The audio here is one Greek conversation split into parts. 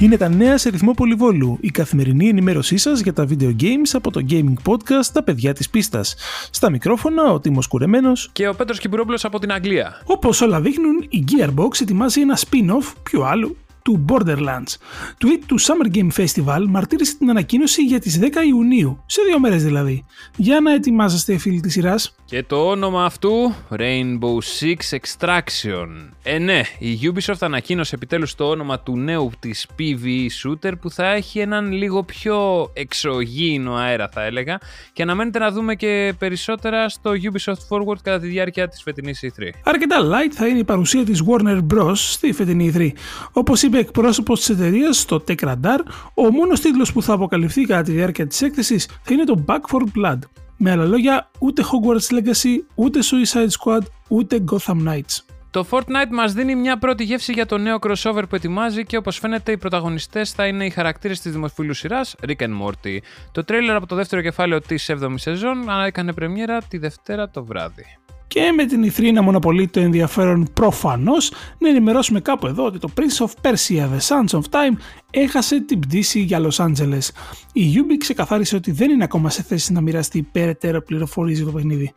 Είναι τα νέα σε ρυθμό πολυβόλου, η καθημερινή ενημέρωσή σας για τα video games από το gaming podcast Τα παιδιά της πίστας. Στα μικρόφωνα ο Τίμος Κουρεμένος και ο Πέτρος Κυπουρόπουλος από την Αγγλία. Όπως όλα δείχνουν, η Gearbox ετοιμάζει ένα spin-off, πιο άλλο, του Borderlands. Tweet του Summer Game Festival μαρτύρησε την ανακοίνωση για τις 10 Ιουνίου, σε δύο μέρες δηλαδή. Για να ετοιμάζεστε φίλοι της σειράς. Και το όνομα αυτού Rainbow Six Extraction. Ε ναι, η Ubisoft ανακοίνωσε επιτέλους το όνομα του νέου της PvE shooter που θα έχει έναν λίγο πιο εξωγήινο αέρα θα έλεγα και αναμένεται να δούμε και περισσότερα στο Ubisoft Forward κατά τη διάρκεια της φετινής E3. Αρκετά light θα είναι η παρουσία της Warner Bros. στη φετινή E3. Όπως είπε εκπρόσωπος της εταιρείας στο Tech Radar, ο μόνος τίτλος που θα αποκαλυφθεί κατά τη διάρκεια της έκθεσης θα είναι το Back for Blood. Με άλλα λόγια, ούτε Hogwarts Legacy, ούτε Suicide Squad, ούτε Gotham Knights. Το Fortnite μας δίνει μια πρώτη γεύση για το νέο crossover που ετοιμάζει και όπως φαίνεται οι πρωταγωνιστές θα είναι οι χαρακτήρες της δημοφιλούς σειράς Rick and Morty. Το τρέιλερ από το δεύτερο κεφάλαιο της 7ης σεζόν έκανε πρεμιέρα τη Δευτέρα το βράδυ και με την Ιθρή να μονοπολεί το ενδιαφέρον προφανώς να ενημερώσουμε κάπου εδώ ότι το Prince of Persia The Sands of Time έχασε την πτήση για Los Angeles. Η Ubi ξεκαθάρισε ότι δεν είναι ακόμα σε θέση να μοιραστεί περαιτέρω πληροφορίες για το παιχνίδι.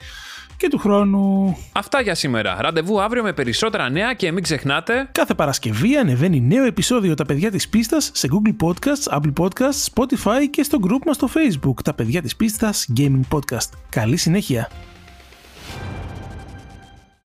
Και του χρόνου. Αυτά για σήμερα. Ραντεβού αύριο με περισσότερα νέα και μην ξεχνάτε. Κάθε Παρασκευή ανεβαίνει νέο επεισόδιο Τα παιδιά της πίστας σε Google Podcasts, Apple Podcasts, Spotify και στο group μας στο Facebook. Τα παιδιά της πίστας Gaming Podcast. Καλή συνέχεια.